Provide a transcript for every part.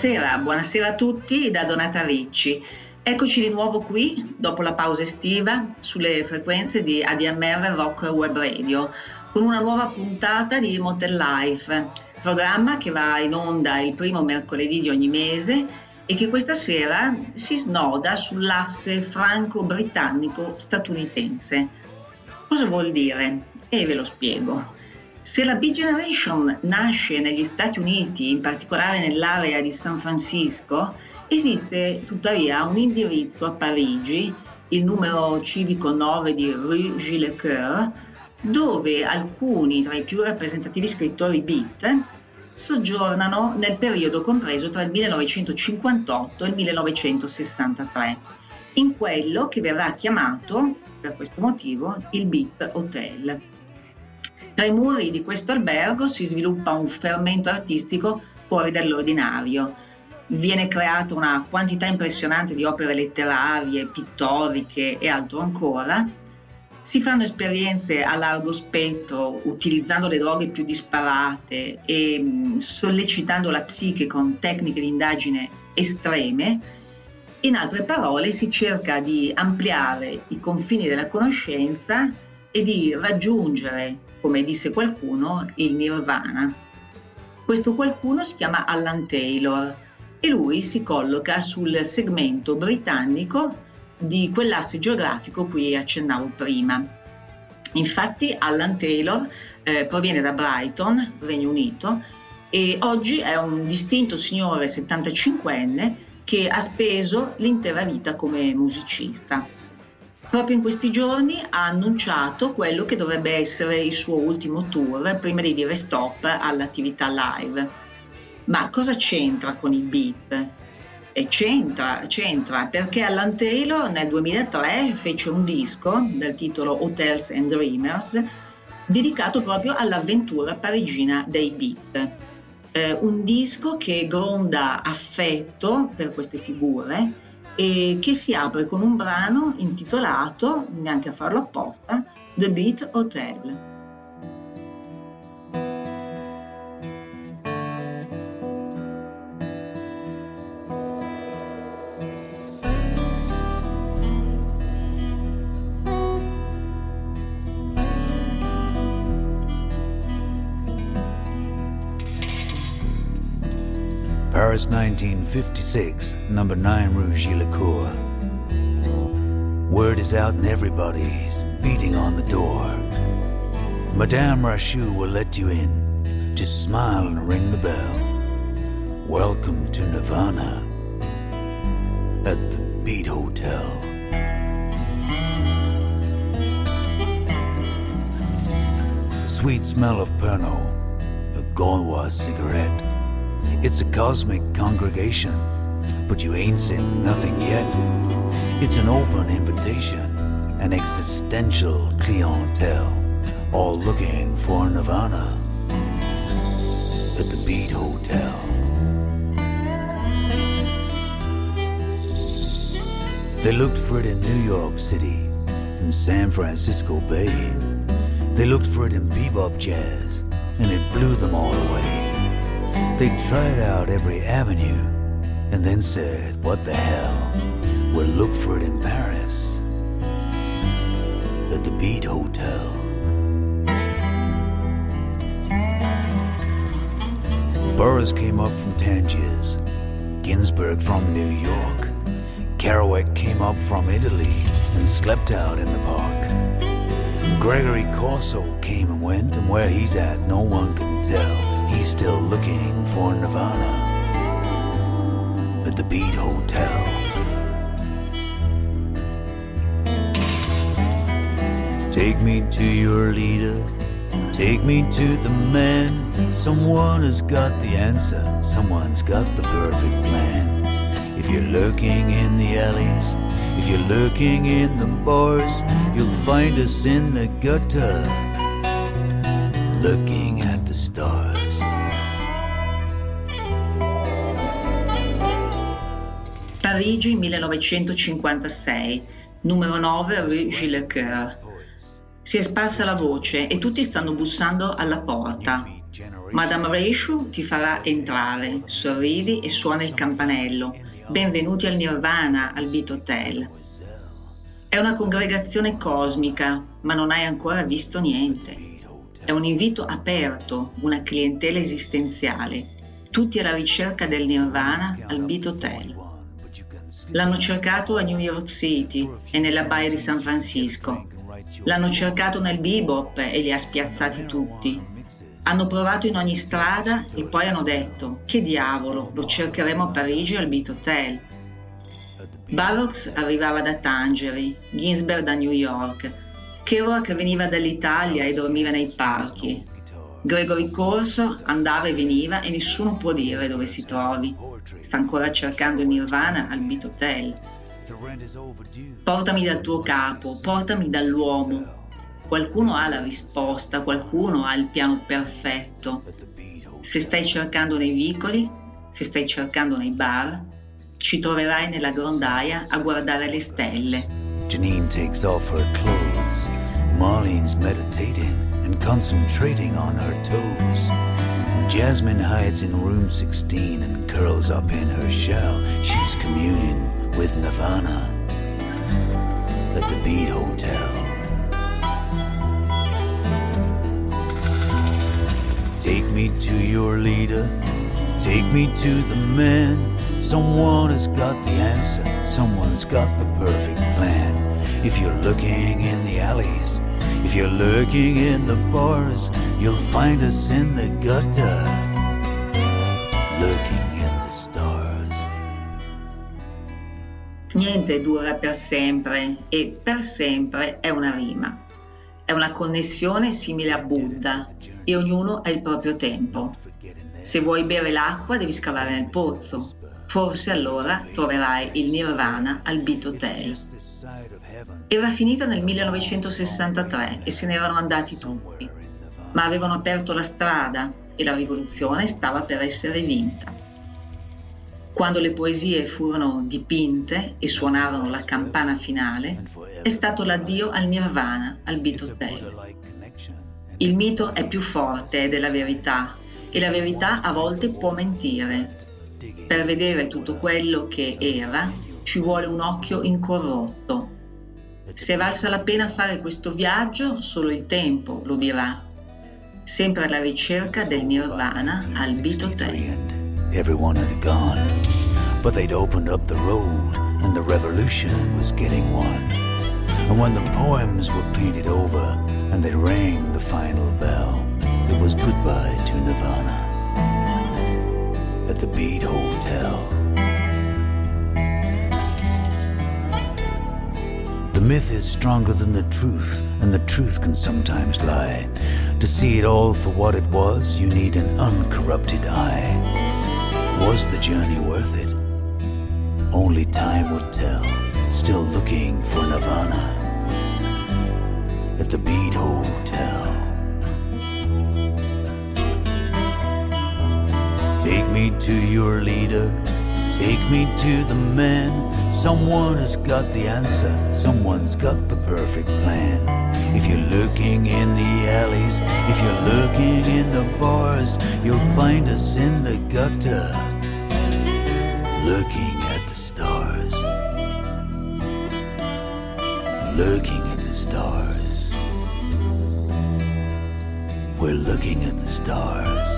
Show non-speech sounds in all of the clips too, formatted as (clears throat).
Buonasera, buonasera a tutti da Donata Ricci. Eccoci di nuovo qui, dopo la pausa estiva, sulle frequenze di ADMR Rock Web Radio, con una nuova puntata di Motel Life, programma che va in onda il primo mercoledì di ogni mese e che questa sera si snoda sull'asse franco-britannico-statunitense. Cosa vuol dire? E ve lo spiego. Se la B-Generation nasce negli Stati Uniti, in particolare nell'area di San Francisco, esiste tuttavia un indirizzo a Parigi, il numero civico 9 di Rue Gilles Coeur, dove alcuni tra i più rappresentativi scrittori beat soggiornano nel periodo compreso tra il 1958 e il 1963, in quello che verrà chiamato, per questo motivo, il Beat Hotel. Tra i muri di questo albergo si sviluppa un fermento artistico fuori dall'ordinario. Viene creata una quantità impressionante di opere letterarie, pittoriche e altro ancora. Si fanno esperienze a largo spettro utilizzando le droghe più disparate e mm, sollecitando la psiche con tecniche di indagine estreme. In altre parole, si cerca di ampliare i confini della conoscenza e di raggiungere come disse qualcuno, il nirvana. Questo qualcuno si chiama Alan Taylor e lui si colloca sul segmento britannico di quell'asse geografico cui accennavo prima. Infatti Alan Taylor eh, proviene da Brighton, Regno Unito, e oggi è un distinto signore 75enne che ha speso l'intera vita come musicista. Proprio in questi giorni ha annunciato quello che dovrebbe essere il suo ultimo tour prima di dire stop all'attività live. Ma cosa c'entra con i beat? E c'entra, c'entra perché Alan Taylor nel 2003 fece un disco dal titolo Hotels and Dreamers dedicato proprio all'avventura parigina dei beat. Eh, un disco che gronda affetto per queste figure e che si apre con un brano intitolato, neanche a farlo apposta, The Beat Hotel. 1956, number 9 Rue Gillicourt. Word is out and everybody's beating on the door. Madame Rachou will let you in. Just smile and ring the bell. Welcome to Nirvana at the Beat Hotel. Sweet smell of Pernod, a Gaulois cigarette it's a cosmic congregation, but you ain't seen nothing yet. It's an open invitation, an existential clientele, all looking for nirvana at the Beat Hotel. They looked for it in New York City, in San Francisco Bay. They looked for it in bebop jazz, and it blew them all away. They tried out every avenue and then said, What the hell? We'll look for it in Paris at the Beat Hotel. Burroughs came up from Tangiers, Ginsberg from New York, Kerouac came up from Italy and slept out in the park. Gregory Corso came and went, and where he's at, no one can tell. He's still looking for Nirvana at the Beat Hotel. Take me to your leader, take me to the man. Someone has got the answer, someone's got the perfect plan. If you're lurking in the alleys, if you're lurking in the bars, you'll find us in the gutter, Parigi 1956, numero 9 Rue Gilles Coeur. Si è sparsa la voce e tutti stanno bussando alla porta. Madame Reishu ti farà entrare, sorridi e suona il campanello. Benvenuti al Nirvana, al Beat Hotel. È una congregazione cosmica, ma non hai ancora visto niente. È un invito aperto, una clientela esistenziale, tutti alla ricerca del Nirvana al Beat Hotel. L'hanno cercato a New York City e nella baia di San Francisco. L'hanno cercato nel bebop e li ha spiazzati tutti. Hanno provato in ogni strada e poi hanno detto, che diavolo, lo cercheremo a Parigi al Beat Hotel. Barrocks arrivava da Tangeri, Ginsberg da New York, Kerouac veniva dall'Italia e dormiva nei parchi. Gregory Corso andava e veniva e nessuno può dire dove si trovi. Sta ancora cercando Nirvana al Beat Hotel. Portami dal tuo capo, portami dall'uomo, Qualcuno ha la risposta, qualcuno ha il piano perfetto. Se stai cercando nei vicoli, se stai cercando nei bar, ci troverai nella grondaia a guardare le stelle. Janine takes off her clothes. Marlene's meditating and concentrating on her toes. Jasmine hides in room 16 and curls up in her shell. She's communing with Nirvana at the Beat Hotel. Take me to your leader, take me to the man. Someone has got the answer, someone's got the perfect. If you're looking in the alleys, if you're lurking in the bars, you'll find us in the gutter, looking at the stars. Niente dura per sempre e per sempre è una rima. È una connessione simile a Buddha e ognuno ha il proprio tempo. Se vuoi bere l'acqua devi scavare nel pozzo. Forse allora troverai il nirvana al Beat Hotel. Era finita nel 1963 e se ne erano andati tutti, ma avevano aperto la strada e la rivoluzione stava per essere vinta. Quando le poesie furono dipinte e suonarono la campana finale, è stato l'addio al nirvana, al Beat Hotel. Il mito è più forte della verità e la verità a volte può mentire. Per vedere tutto quello che era ci vuole un occhio incorrotto. Se valsa la pena fare questo viaggio, solo il tempo lo dirà. Sempre alla ricerca del nirvana al Beat. Everyone had gone, but they'd opened up the road and the revolution was getting won. And when the poems were painted over, and they rang the final bell. It was goodbye to Nirvana at the Beat Hotel. The myth is stronger than the truth, and the truth can sometimes lie. To see it all for what it was, you need an uncorrupted eye. Was the journey worth it? Only time would tell. Still looking for Nirvana at the Beat Hotel. Take me to your leader, take me to the man. Someone has got the answer, someone's got the perfect plan. If you're looking in the alleys, if you're looking in the bars, you'll find us in the gutter, looking at the stars. Looking at the stars. We're looking at the stars.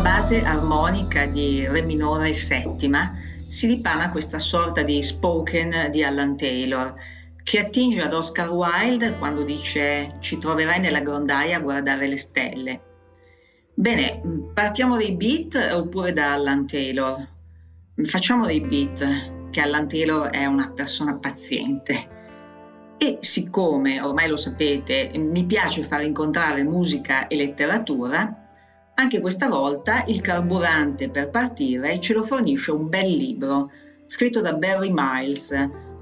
Base armonica di Re minore settima si dipana questa sorta di spoken di Alan Taylor che attinge ad Oscar Wilde quando dice ci troverai nella grondaia a guardare le stelle. Bene, partiamo dai beat oppure da Alan Taylor? facciamo dei beat, che Allan Taylor è una persona paziente. E siccome, ormai lo sapete, mi piace far incontrare musica e letteratura, anche questa volta il carburante per partire ce lo fornisce un bel libro scritto da Barry Miles,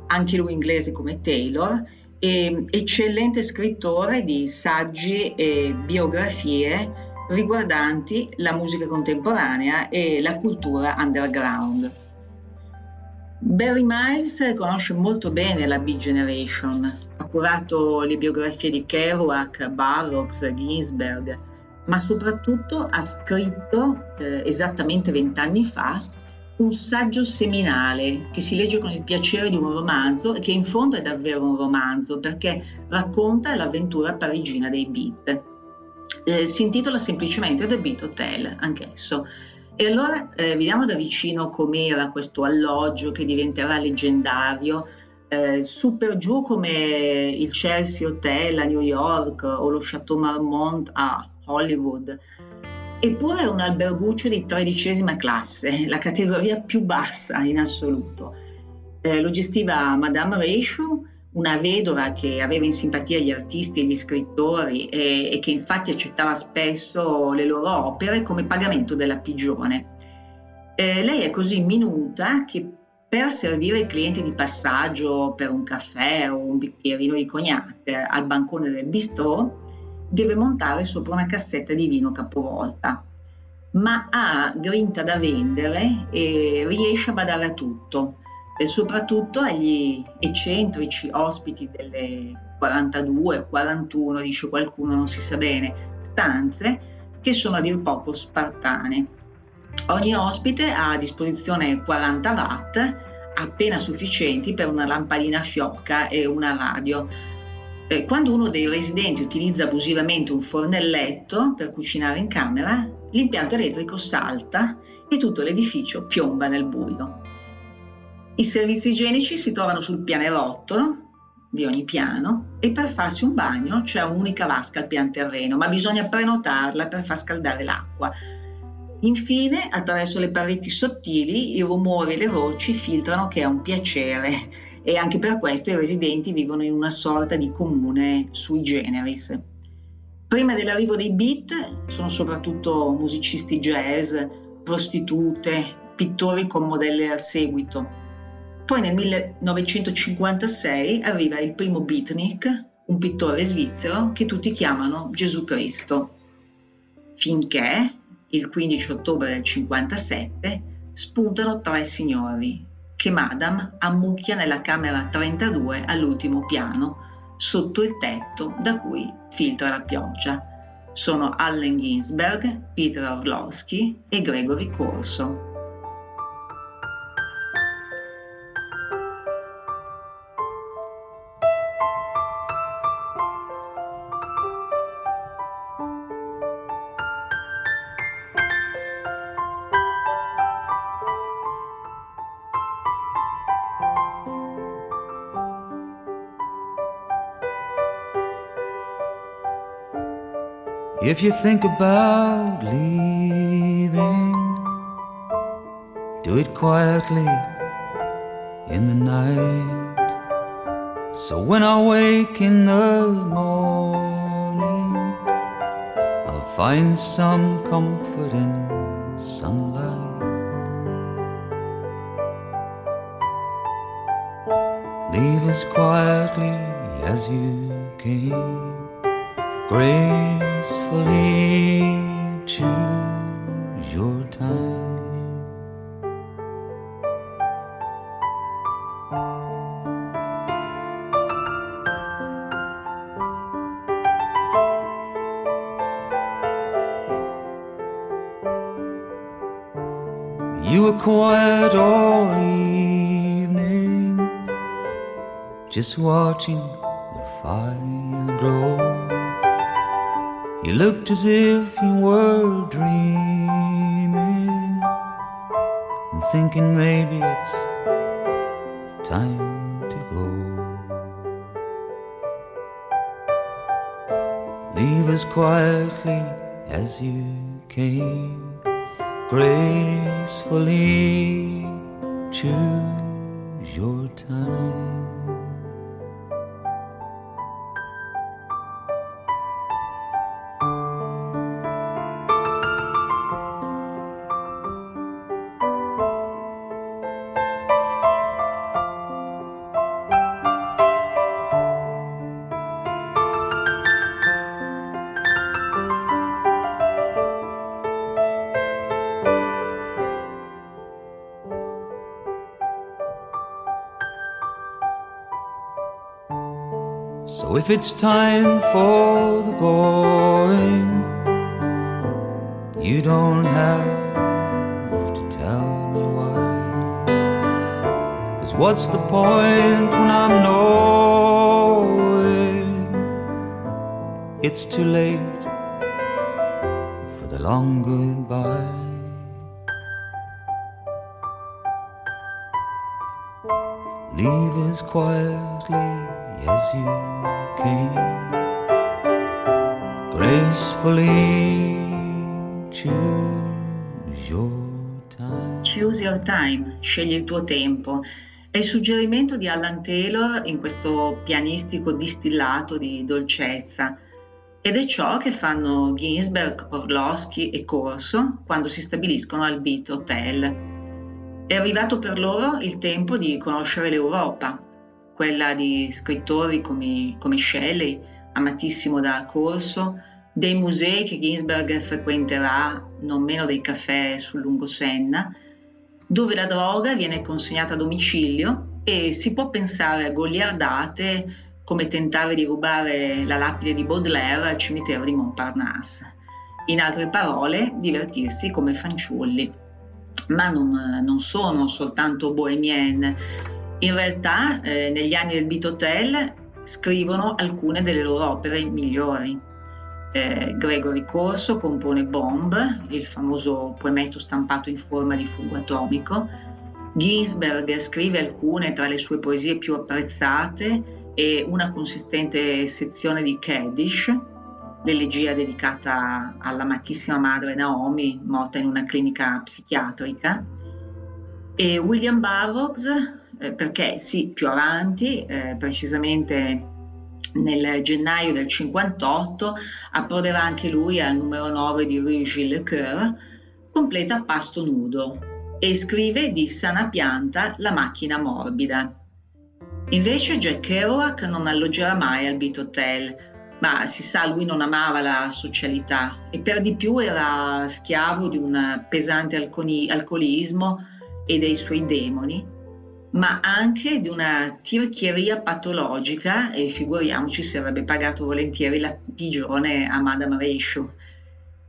anche lui inglese come Taylor, e eccellente scrittore di saggi e biografie riguardanti la musica contemporanea e la cultura underground. Barry Miles conosce molto bene la Beat Generation, ha curato le biografie di Kerouac, Burroughs, Ginsberg, ma soprattutto ha scritto eh, esattamente vent'anni fa un saggio seminale che si legge con il piacere di un romanzo e che in fondo è davvero un romanzo perché racconta l'avventura parigina dei Beat. Eh, si intitola semplicemente The Beat Hotel, anch'esso. E allora eh, vediamo da vicino com'era questo alloggio che diventerà leggendario, eh, su per giù come il Chelsea Hotel a New York o lo Chateau Marmont a Hollywood. Eppure è un alberguccio di tredicesima classe, la categoria più bassa in assoluto. Eh, lo gestiva Madame Reishu, una vedova che aveva in simpatia gli artisti e gli scrittori e, e che infatti accettava spesso le loro opere come pagamento della pigione. Eh, lei è così minuta che per servire i clienti di passaggio per un caffè o un bicchierino di cognac al bancone del bistrò, deve montare sopra una cassetta di vino capovolta, ma ha grinta da vendere e riesce a badare a tutto, e soprattutto agli eccentrici ospiti delle 42 41, dice qualcuno, non si sa bene, stanze che sono a dir poco spartane. Ogni ospite ha a disposizione 40 watt, appena sufficienti per una lampadina fioca e una radio eh, quando uno dei residenti utilizza abusivamente un fornelletto per cucinare in camera, l'impianto elettrico salta e tutto l'edificio piomba nel buio. I servizi igienici si trovano sul pianerottolo di ogni piano e per farsi un bagno c'è un'unica vasca al pian terreno, ma bisogna prenotarla per far scaldare l'acqua. Infine, attraverso le pareti sottili, i rumori e le voci filtrano che è un piacere e anche per questo i residenti vivono in una sorta di comune sui generis. Prima dell'arrivo dei beat sono soprattutto musicisti jazz, prostitute, pittori con modelle al seguito. Poi nel 1956 arriva il primo beatnik, un pittore svizzero che tutti chiamano Gesù Cristo, finché il 15 ottobre del 1957 spuntano tre signori, che Madame ammucchia nella camera 32 all'ultimo piano, sotto il tetto da cui filtra la pioggia. Sono Allen Ginsberg, Peter Orlowski e Gregory Corso. If you think about leaving, do it quietly in the night. So when I wake in the morning, I'll find some comfort in sunlight. Leave as quietly as you came gracefully choose your time. You were quiet all evening, just watching the fire glow. You looked as if you were dreaming and thinking maybe it's time to go. Leave as quietly as you came, gracefully choose your time. So if it's time for the going, you don't have to tell me why. Cause what's the point when I'm knowing it's too late for the long goodbye? Leave us quietly as you came. Gracefully choose your time. Choose your time, scegli il tuo tempo. È il suggerimento di Alan Taylor in questo pianistico distillato di dolcezza. Ed è ciò che fanno Ginsberg, Orlowski e Corso quando si stabiliscono al Beat Hotel. È arrivato per loro il tempo di conoscere l'Europa, quella di scrittori come, come Shelley, amatissimo da Corso, dei musei che Ginsberg frequenterà, non meno dei caffè sul lungo Senna, dove la droga viene consegnata a domicilio e si può pensare a goliardate come tentare di rubare la lapide di Baudelaire al cimitero di Montparnasse. In altre parole, divertirsi come fanciulli ma non, non sono soltanto bohemienne. In realtà eh, negli anni del Beat Hotel scrivono alcune delle loro opere migliori. Eh, Gregory Corso compone Bomb, il famoso poemetto stampato in forma di fuoco atomico. Ginsberg scrive alcune tra le sue poesie più apprezzate e una consistente sezione di Kaddish, l'elegia dedicata all'amatissima madre Naomi, morta in una clinica psichiatrica, e William Burroughs, eh, perché sì, più avanti, eh, precisamente nel gennaio del 58, approderà anche lui al numero 9 di Rue Gilles Le Coeur, completa Pasto Nudo e scrive di sana pianta La macchina morbida. Invece Jack Kerouac non alloggerà mai al Beat Hotel, ma si sa, lui non amava la socialità e per di più era schiavo di un pesante alconi- alcolismo e dei suoi demoni, ma anche di una tirchieria patologica e figuriamoci se avrebbe pagato volentieri la pigione a Madame Reishu.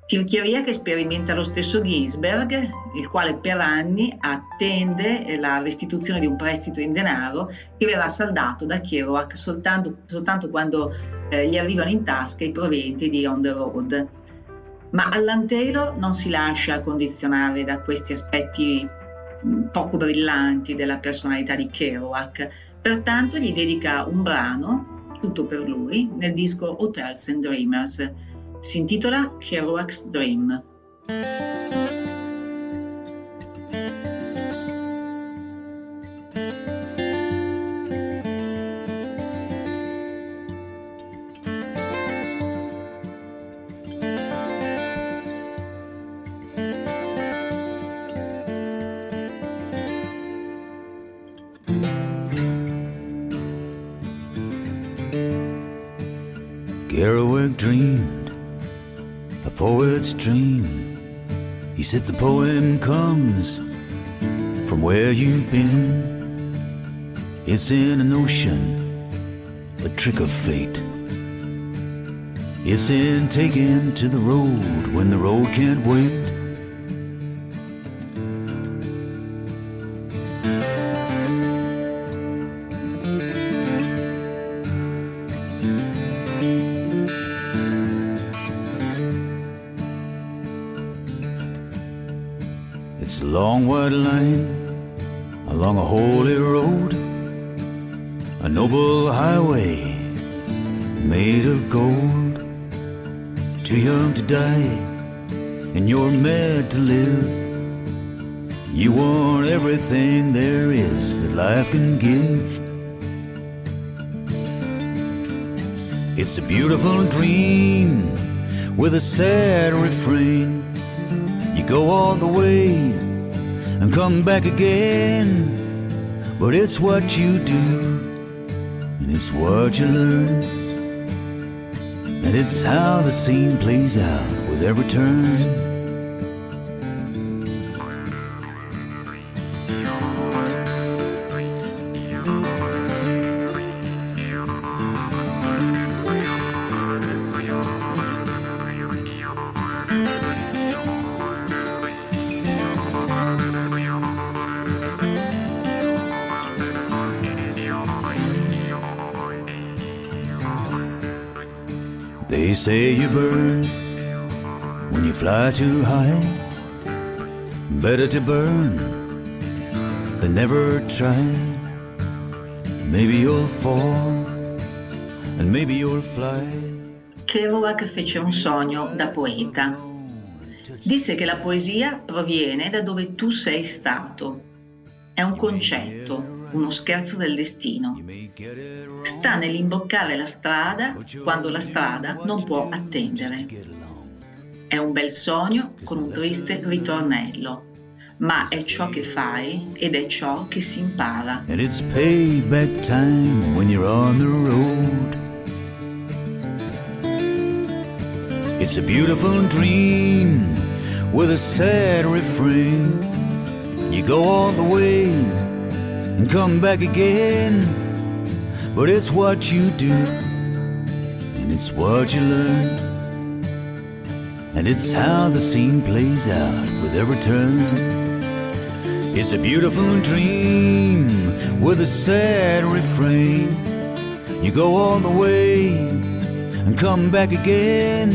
Tirchieria che sperimenta lo stesso Ginsberg, il quale per anni attende la restituzione di un prestito in denaro che verrà saldato da Kerouac soltanto, soltanto quando eh, gli arrivano in tasca i proventi di On the Road. Ma Allan Taylor non si lascia condizionare da questi aspetti poco brillanti della personalità di Kerouac, pertanto gli dedica un brano, tutto per lui, nel disco Hotels and Dreamers. Si intitola Kerouac's Dream. Said the poem comes from where you've been. It's in an ocean, a trick of fate. It's in taking to the road when the road can't wait. Along a holy road, a noble highway made of gold. Too young to die, and you're mad to live. You want everything there is that life can give. It's a beautiful dream with a sad refrain. You go all the way and come back again. But it's what you do, and it's what you learn. And it's how the scene plays out with every turn. Fly too high. Better to burn than never try. Maybe you'll fall and maybe you'll fly. Kerouac fece un sogno da poeta. Disse che la poesia proviene da dove tu sei stato. È un concetto, uno scherzo del destino. Sta nell'imboccare la strada quando la strada non può attendere. È un bel sogno con un triste ritornello, ma è ciò che fai ed è ciò che si impara. And it's payback time when you're on the road. It's a beautiful dream with a sad refrain. You go all the way and come back again. But it's what you do, and it's what you learn. And it's how the scene plays out with every turn. It's a beautiful dream with a sad refrain. You go all the way and come back again.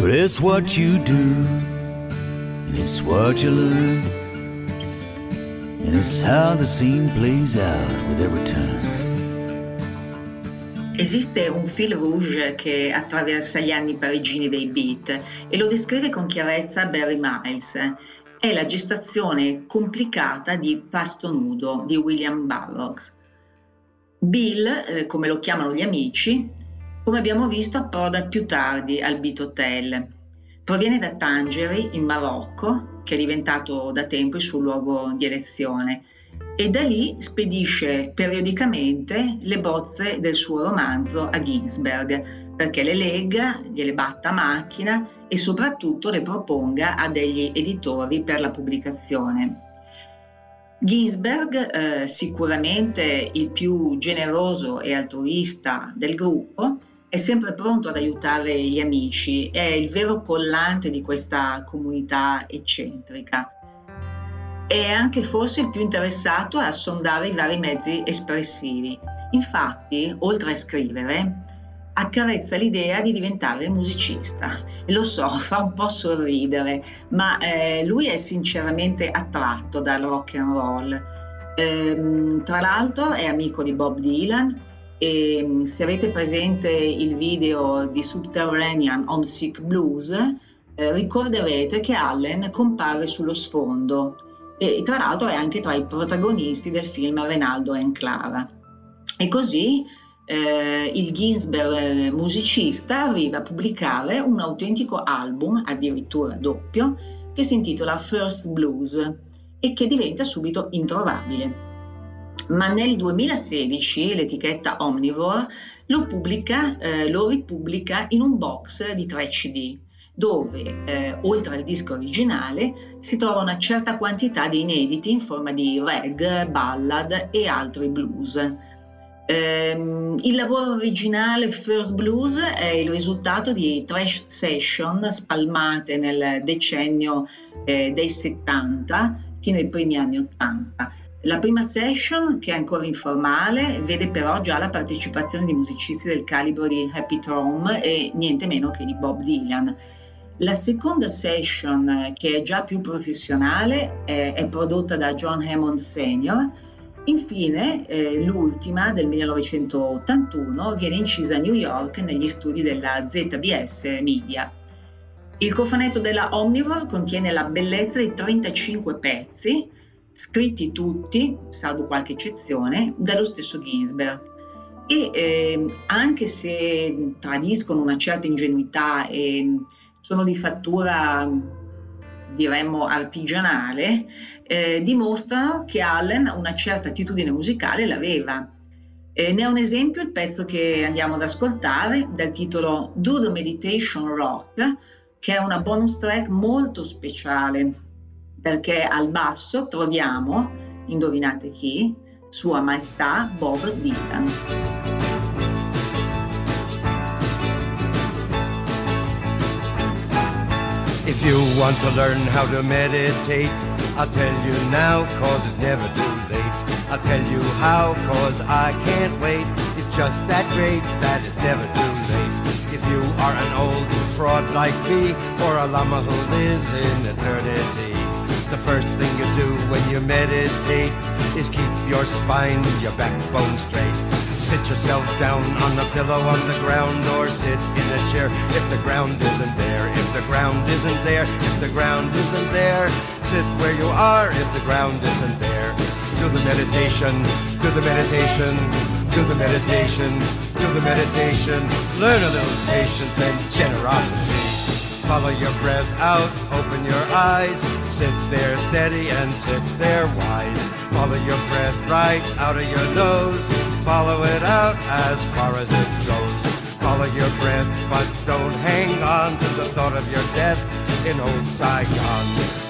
But it's what you do, and it's what you learn, and it's how the scene plays out with every turn. Esiste un fil rouge che attraversa gli anni parigini dei beat e lo descrive con chiarezza Barry Miles. È la gestazione complicata di Pasto Nudo di William Burroughs. Bill, eh, come lo chiamano gli amici, come abbiamo visto approda più tardi al Beat Hotel. Proviene da Tangeri, in Marocco, che è diventato da tempo il suo luogo di elezione, e da lì spedisce periodicamente le bozze del suo romanzo a Ginsberg, perché le legga, gliele batta a macchina e soprattutto le proponga a degli editori per la pubblicazione. Ginsberg, eh, sicuramente il più generoso e altruista del gruppo, è sempre pronto ad aiutare gli amici, è il vero collante di questa comunità eccentrica. È anche forse il più interessato a sondare i vari mezzi espressivi. Infatti, oltre a scrivere, accarezza l'idea di diventare musicista. Lo so, (laughs) fa un po' sorridere, ma eh, lui è sinceramente attratto dal rock and roll. Ehm, tra l'altro è amico di Bob Dylan e mm, se avete presente il video di Subterranean Homesick Blues, eh, ricorderete che Allen compare sullo sfondo e tra l'altro è anche tra i protagonisti del film Renaldo e Clara. E così eh, il Ginsberg musicista arriva a pubblicare un autentico album, addirittura doppio, che si intitola First Blues e che diventa subito introvabile ma nel 2016 l'etichetta Omnivore lo, pubblica, eh, lo ripubblica in un box di 3 CD dove eh, oltre al disco originale si trova una certa quantità di inediti in forma di reg, ballad e altri blues. Eh, il lavoro originale First Blues è il risultato di trash session spalmate nel decennio eh, dei 70 fino ai primi anni 80 la prima session, che è ancora informale, vede però già la partecipazione di musicisti del calibro di Happy Trome e niente meno che di Bob Dylan. La seconda session, che è già più professionale, è, è prodotta da John Hammond Sr. Infine, eh, l'ultima del 1981 viene incisa a New York negli studi della ZBS Media. Il cofanetto della Omnivore contiene la bellezza di 35 pezzi, scritti tutti, salvo qualche eccezione, dallo stesso Ginsberg. E eh, anche se tradiscono una certa ingenuità e sono di fattura, diremmo, artigianale, eh, dimostrano che Allen una certa attitudine musicale l'aveva. Eh, ne è un esempio il pezzo che andiamo ad ascoltare dal titolo Do the Meditation Rock, che è una bonus track molto speciale perché al basso troviamo, indovinate chi, Sua Maestà Bob Dylan. If you want to learn how to meditate, I'll tell you now, cause it's never too late. I'll tell you how, cause I can't wait. It's just that great that it's never too late. If you are an old fraud like me, or a llama who lives in eternity, the first thing you do when you meditate is keep your spine, your backbone straight. Sit yourself down on the pillow on the ground or sit in a chair if the ground isn't there. If the ground isn't there, if the ground isn't there, sit where you are if the ground isn't there. Do the meditation, do the meditation, do the meditation, do the meditation. Learn a little patience and generosity. Follow your breath out, open your eyes, sit there steady and sit there wise. Follow your breath right out of your nose, follow it out as far as it goes. Follow your breath, but don't hang on to the thought of your death in old Saigon.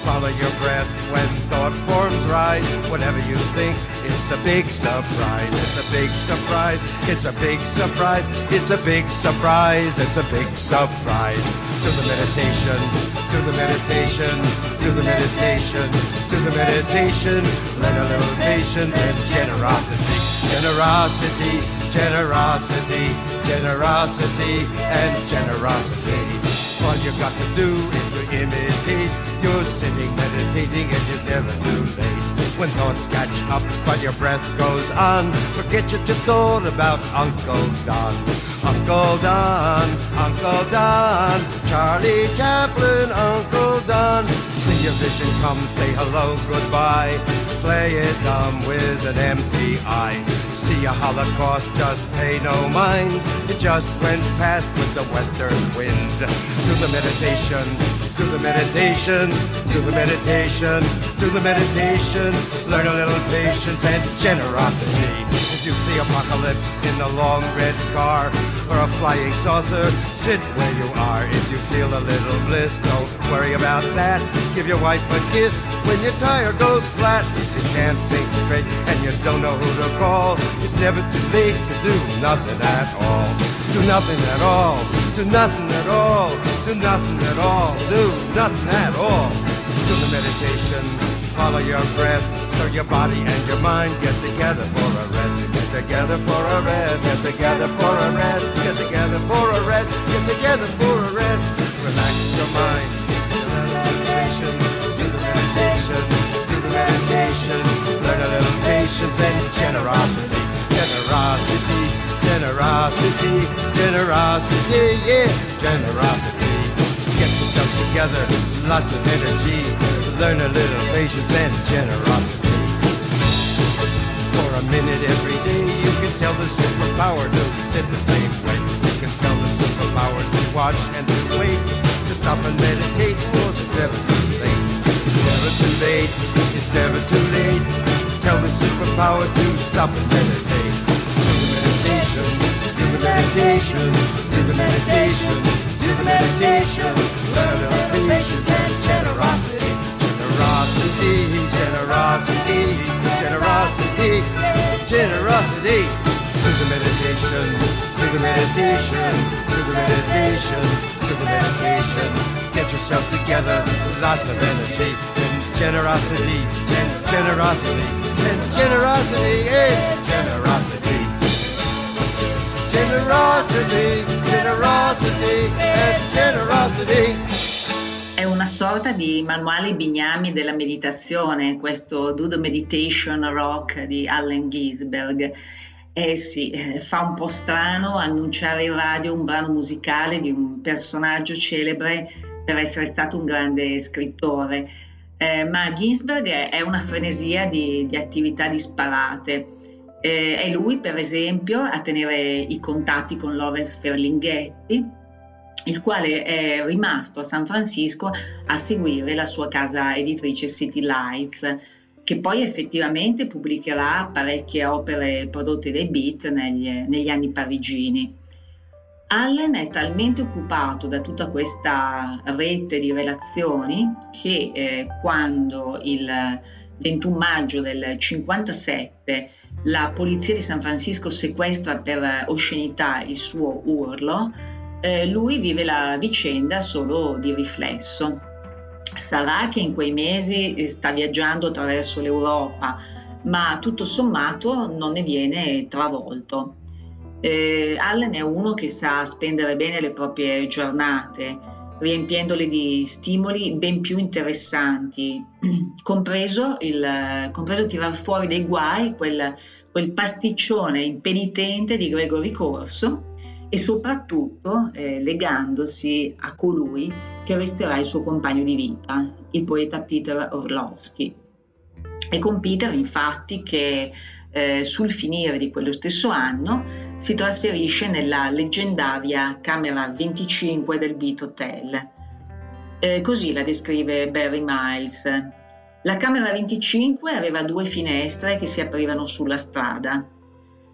Follow your breath when thought forms rise. Whatever you think, it's a big surprise. It's a big surprise. It's a big surprise. It's a big surprise. It's a big surprise. Do the meditation. Do the meditation. Do the meditation. Do the meditation. Learn a little patience and generosity. Generosity. Generosity. Generosity and generosity. All you got to do is to imitate. You're sitting meditating and you're never too late. When thoughts catch up but your breath goes on, forget what you thought about Uncle Don. Uncle Don, Uncle Don, Charlie Chaplin, Uncle Don. Your vision come, say hello, goodbye. Play it dumb with an empty eye. See a Holocaust, just pay no mind. It just went past with the western wind. Do the meditation, do the meditation, do the meditation, do the meditation. Learn a little patience and generosity. If you see apocalypse in a long red car or a flying saucer, sit where you are. If you feel a little bliss, don't worry about that. Give your wife a kiss when your tire goes flat. If you can't think straight and you don't know who to call, it's never too late to do nothing at all. Do nothing at all. Do nothing at all. Do nothing at all. Do nothing at all. Do the meditation. Follow your breath so your body and your mind get together for a rest. Get together for a rest. Get together for a rest. Get together for a rest. Get together for a rest. Relax your mind. Do the meditation. Do the meditation. Do the meditation. Learn a little patience and generosity. Generosity. Generosity. Generosity. Yeah. Generosity. Get yourself together. Lots of energy. Learn a little patience and generosity. For a minute every day, you can tell the superpower to sit the same way. You can tell the superpower to watch and to wait, to stop and meditate. It never too late? Never too late. It's never too late. Tell the superpower to stop and meditate. Do the meditation. Do the meditation. Do the meditation. Do the meditation. Learn little patience and generosity. Generosity, generosity, generosity, generosity. Do the meditation, do the meditation, do the meditation, do the meditation. Get yourself together, lots of energy, generosity, and generosity, and generosity, and generosity. Generosity, generosity, generosity. È una sorta di manuale bignami della meditazione, questo Do Meditation Rock di Allen Ginsberg. Eh sì, eh, fa un po' strano annunciare in radio un brano musicale di un personaggio celebre per essere stato un grande scrittore, eh, ma Ginsberg è una frenesia di, di attività disparate. Eh, è lui, per esempio, a tenere i contatti con Lawrence Ferlinghetti, il quale è rimasto a San Francisco a seguire la sua casa editrice City Lights, che poi effettivamente pubblicherà parecchie opere prodotte dai Beat negli, negli anni parigini. Allen è talmente occupato da tutta questa rete di relazioni che eh, quando il 21 maggio del 57 la polizia di San Francisco sequestra per oscenità il suo urlo, eh, lui vive la vicenda solo di riflesso. Sarà che in quei mesi sta viaggiando attraverso l'Europa, ma tutto sommato non ne viene travolto. Eh, Allen è uno che sa spendere bene le proprie giornate, riempiendole di stimoli ben più interessanti, (clears throat) compreso, il, compreso tirar fuori dei guai quel, quel pasticcione impenitente di Gregory Corso e soprattutto eh, legandosi a colui che resterà il suo compagno di vita, il poeta Peter Orlowski. È con Peter infatti che eh, sul finire di quello stesso anno si trasferisce nella leggendaria Camera 25 del Beat Hotel. Eh, così la descrive Barry Miles. La Camera 25 aveva due finestre che si aprivano sulla strada.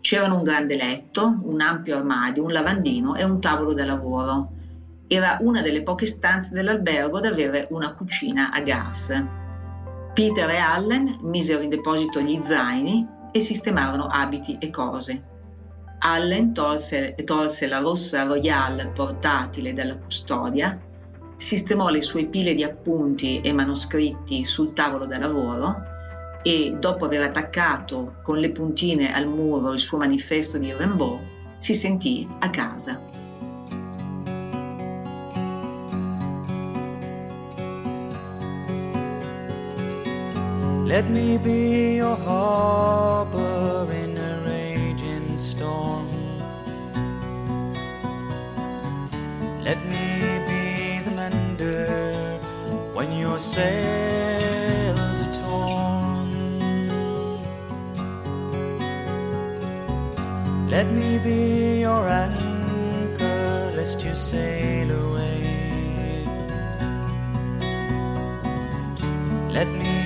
C'erano un grande letto, un ampio armadio, un lavandino e un tavolo da lavoro. Era una delle poche stanze dell'albergo ad avere una cucina a gas. Peter e Allen misero in deposito gli zaini e sistemarono abiti e cose. Allen tolse, tolse la rossa Royale portatile dalla custodia, sistemò le sue pile di appunti e manoscritti sul tavolo da lavoro e, dopo aver attaccato con le puntine al muro il suo manifesto di Rimbaud, si sentì a casa. Let me be your harbor Let me be the mender when your sails are torn. Let me be your anchor lest you sail away. Let me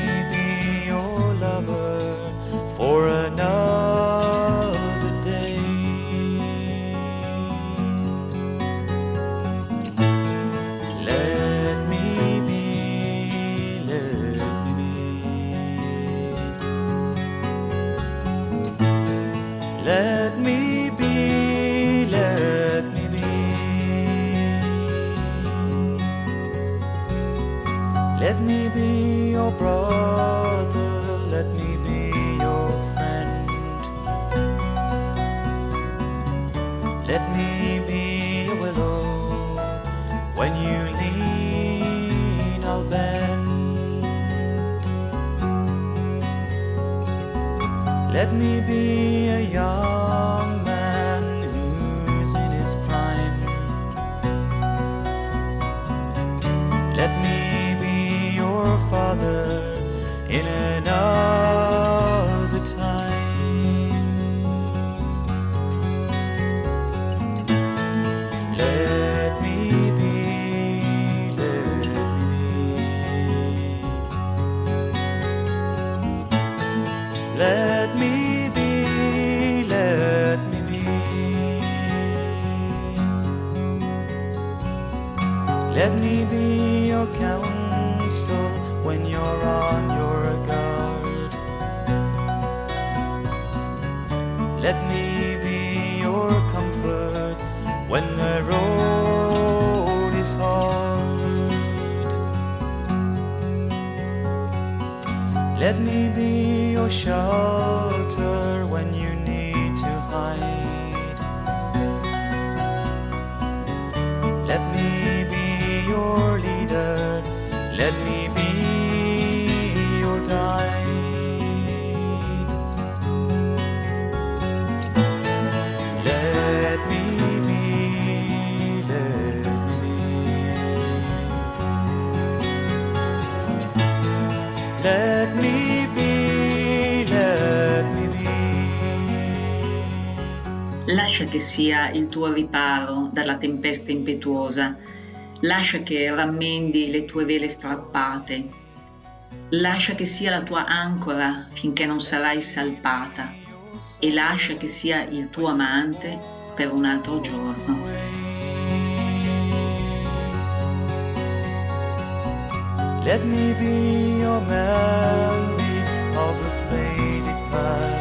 Lascia che sia il tuo riparo dalla tempesta impetuosa, lascia che rammendi le tue vele strappate, lascia che sia la tua ancora finché non sarai salpata e lascia che sia il tuo amante per un altro giorno. Let me be your memory of the faded past.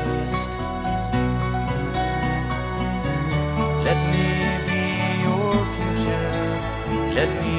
Let me be your future. Let me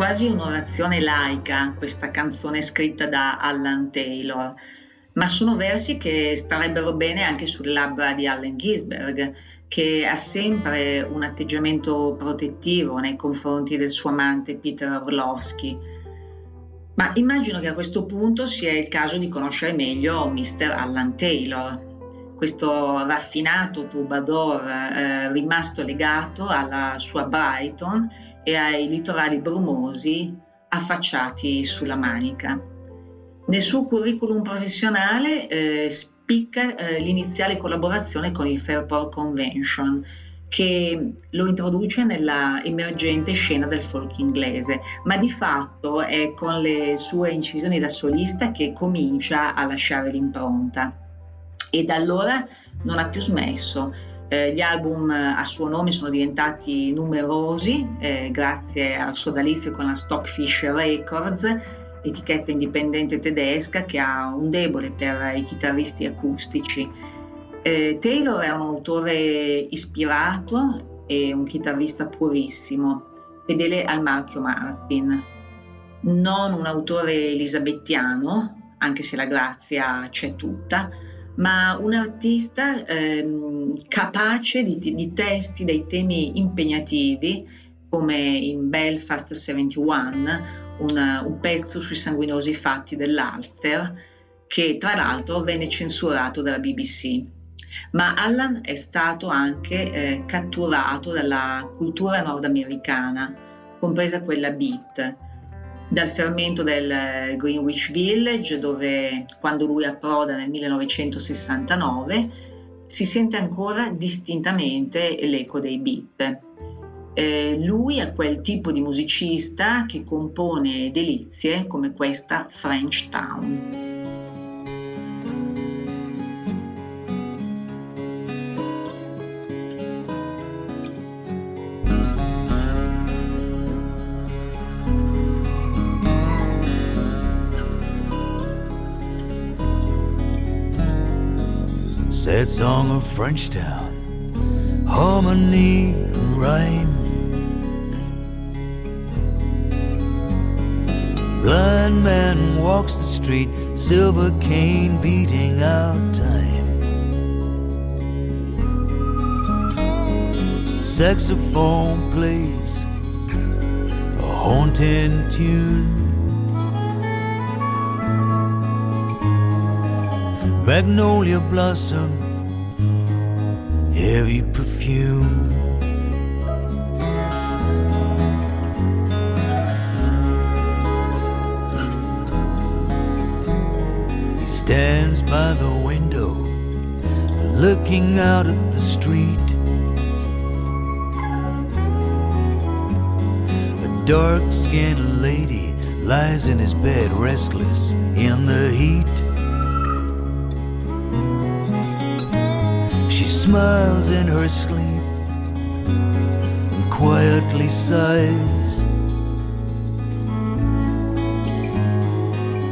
quasi un'orazione laica questa canzone scritta da Allan Taylor, ma sono versi che starebbero bene anche sulle labbra di Allen Ginsberg, che ha sempre un atteggiamento protettivo nei confronti del suo amante Peter Orlovsky. Ma immagino che a questo punto sia il caso di conoscere meglio Mr. Allan Taylor, questo raffinato troubadour eh, rimasto legato alla sua Brighton e ai litorali brumosi affacciati sulla Manica. Nel suo curriculum professionale eh, spicca eh, l'iniziale collaborazione con il Fairport Convention, che lo introduce nella emergente scena del folk inglese, ma di fatto è con le sue incisioni da solista che comincia a lasciare l'impronta. E da allora non ha più smesso eh, gli album a suo nome sono diventati numerosi eh, grazie al sodalizio con la Stockfish Records, etichetta indipendente tedesca che ha un debole per i chitarristi acustici. Eh, Taylor è un autore ispirato e un chitarrista purissimo, fedele al marchio Martin. Non un autore elisabettiano, anche se la grazia c'è tutta, ma un artista ehm, capace di, di, testi dei temi impegnativi, come in Belfast 71, un, un pezzo sui sanguinosi fatti dell'Ulster, che tra l'altro venne censurato dalla BBC. Ma Allan è stato anche eh, catturato dalla cultura nordamericana, compresa quella beat, dal fermento del Greenwich Village, dove quando lui approda nel 1969 si sente ancora distintamente l'eco dei beat. Eh, lui è quel tipo di musicista che compone delizie come questa French Town. Sad song of French town, harmony and rhyme. Blind man walks the street, silver cane beating out time. Saxophone plays a haunting tune. Magnolia blossom heavy perfume. He stands by the window, looking out at the street. A dark skinned lady lies in his bed, restless in the heat. Smiles in her sleep and quietly sighs,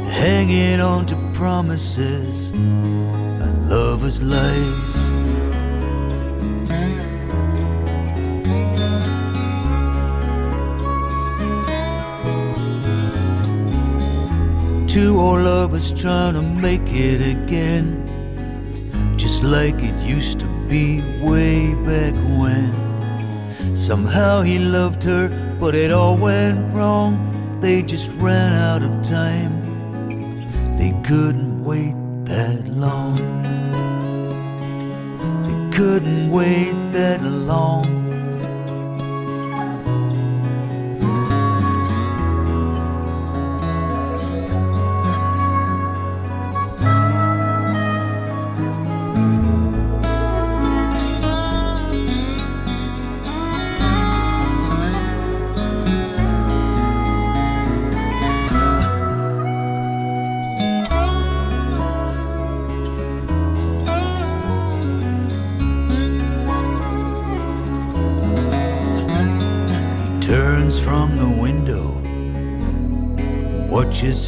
hanging on to promises and lovers' lies. Two old lovers trying to make it again, just like it used to be way back when. Somehow he loved her, but it all went wrong. They just ran out of time. They couldn't wait that long. They couldn't wait that long.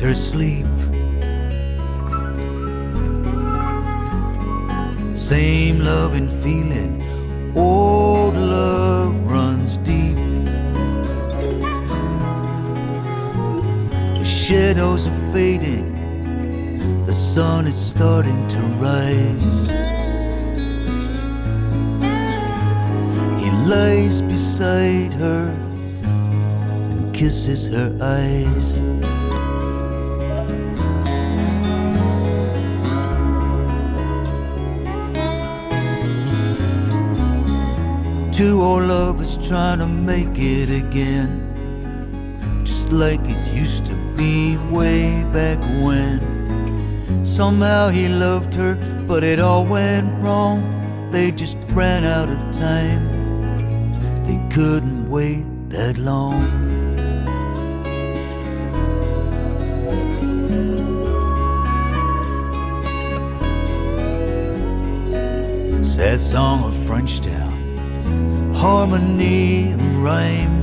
Her sleep. Same loving feeling, old love runs deep. The shadows are fading, the sun is starting to rise. He lays beside her and kisses her eyes. Two old lovers trying to make it again, just like it used to be way back when. Somehow he loved her, but it all went wrong. They just ran out of time. They couldn't wait that long. Sad song of Frenchtown harmony and rhyme.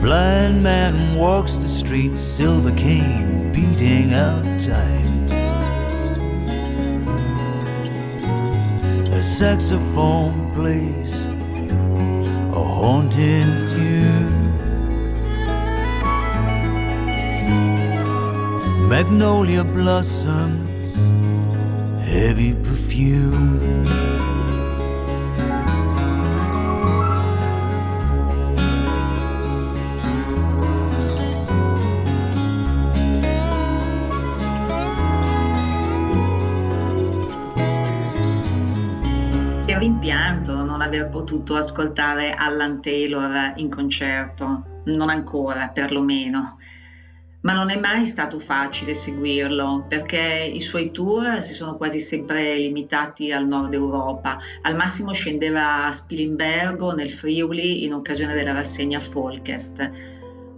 Blind man walks the street, silver cane beating out time. A saxophone plays a haunting tune. Magnolia blossom, heavy Che rimpianto non aver potuto ascoltare Allan Taylor in concerto, non ancora perlomeno ma non è mai stato facile seguirlo perché i suoi tour si sono quasi sempre limitati al nord Europa. Al massimo scendeva a Spilimbergo nel Friuli in occasione della rassegna Folkest.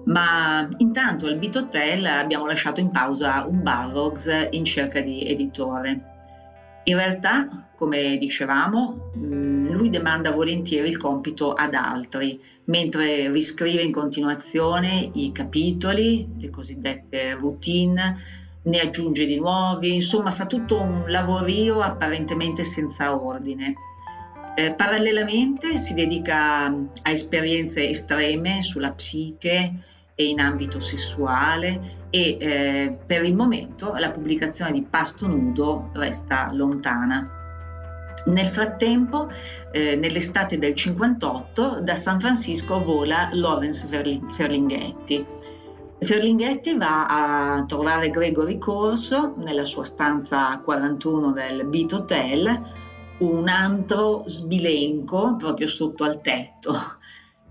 Ma intanto al Beat Hotel abbiamo lasciato in pausa un Barrogs in cerca di editore. In realtà, come dicevamo, lui demanda volentieri il compito ad altri, mentre riscrive in continuazione i capitoli, le cosiddette routine, ne aggiunge di nuovi, insomma fa tutto un lavorio apparentemente senza ordine. Eh, parallelamente si dedica a esperienze estreme sulla psiche, e in ambito sessuale e eh, per il momento la pubblicazione di Pasto Nudo resta lontana. Nel frattempo, eh, nell'estate del 58, da San Francisco vola Lawrence Ferlinghetti. Ferlinghetti va a trovare Gregory Corso nella sua stanza 41 del Beat Hotel, un antro sbilenco proprio sotto al tetto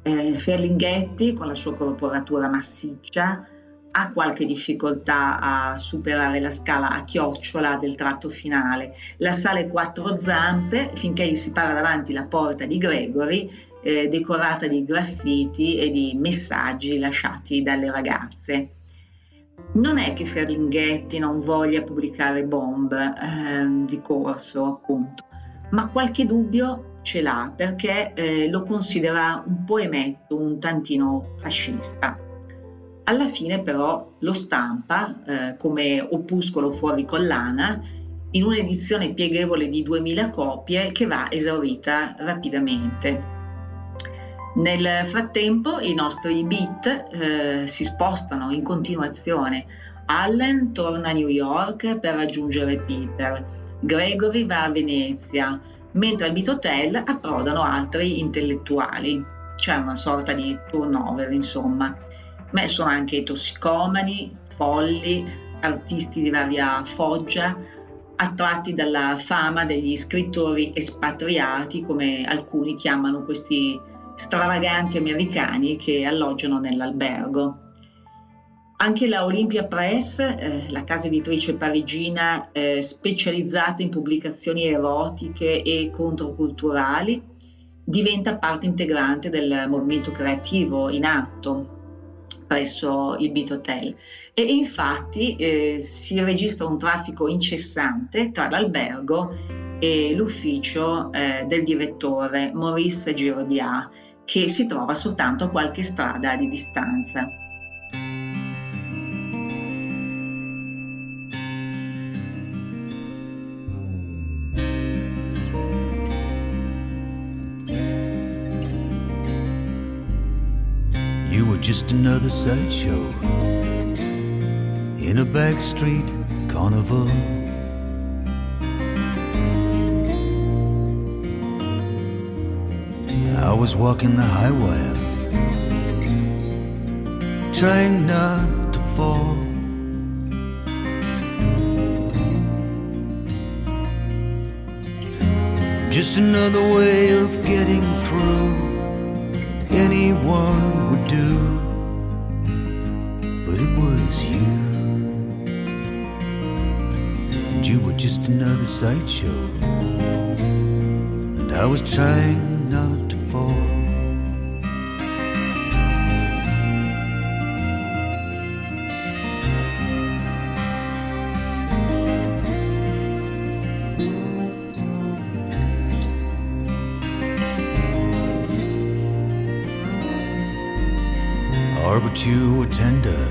eh, Ferlinghetti, con la sua corporatura massiccia, ha qualche difficoltà a superare la scala a chiocciola del tratto finale. La sale quattro zampe finché gli si para davanti la porta di Gregory, eh, decorata di graffiti e di messaggi lasciati dalle ragazze. Non è che Ferlinghetti non voglia pubblicare bomb eh, di corso, appunto, ma qualche dubbio ce l'ha perché eh, lo considera un poemetto un tantino fascista. Alla fine però lo stampa eh, come opuscolo fuori collana in un'edizione pieghevole di 2000 copie che va esaurita rapidamente. Nel frattempo i nostri beat eh, si spostano in continuazione. Allen torna a New York per raggiungere Peter, Gregory va a Venezia, mentre al Beat Hotel approdano altri intellettuali. C'è una sorta di turnover, insomma. Ma sono anche tossicomani, folli, artisti di varia foggia, attratti dalla fama degli scrittori espatriati, come alcuni chiamano questi stravaganti americani che alloggiano nell'albergo. Anche la Olympia Press, eh, la casa editrice parigina eh, specializzata in pubblicazioni erotiche e controculturali, diventa parte integrante del movimento creativo in atto presso il Beat Hotel e infatti eh, si registra un traffico incessante tra l'albergo e l'ufficio eh, del direttore Maurice Giraudiat che si trova soltanto a qualche strada di distanza. Sideshow in a backstreet carnival. I was walking the high wire, trying not to fall. Just another way of getting through anyone would do. Just another sideshow. And I was trying not to fall. Or but you were tender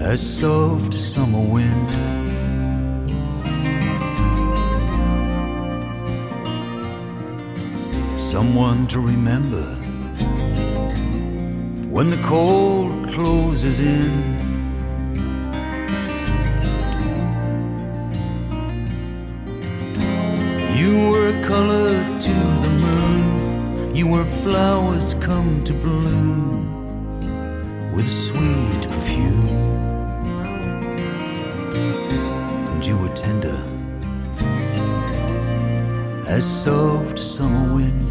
as soft as summer wind. Someone to remember when the cold closes in. You were color to the moon. You were flowers come to bloom with sweet perfume. And you were tender as soft summer wind.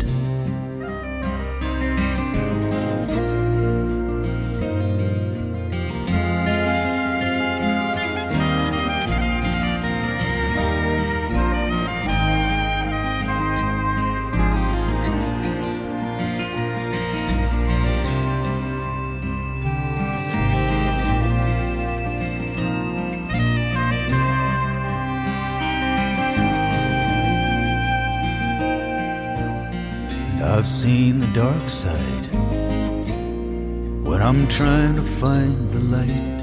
I've seen the dark side when I'm trying to find the light.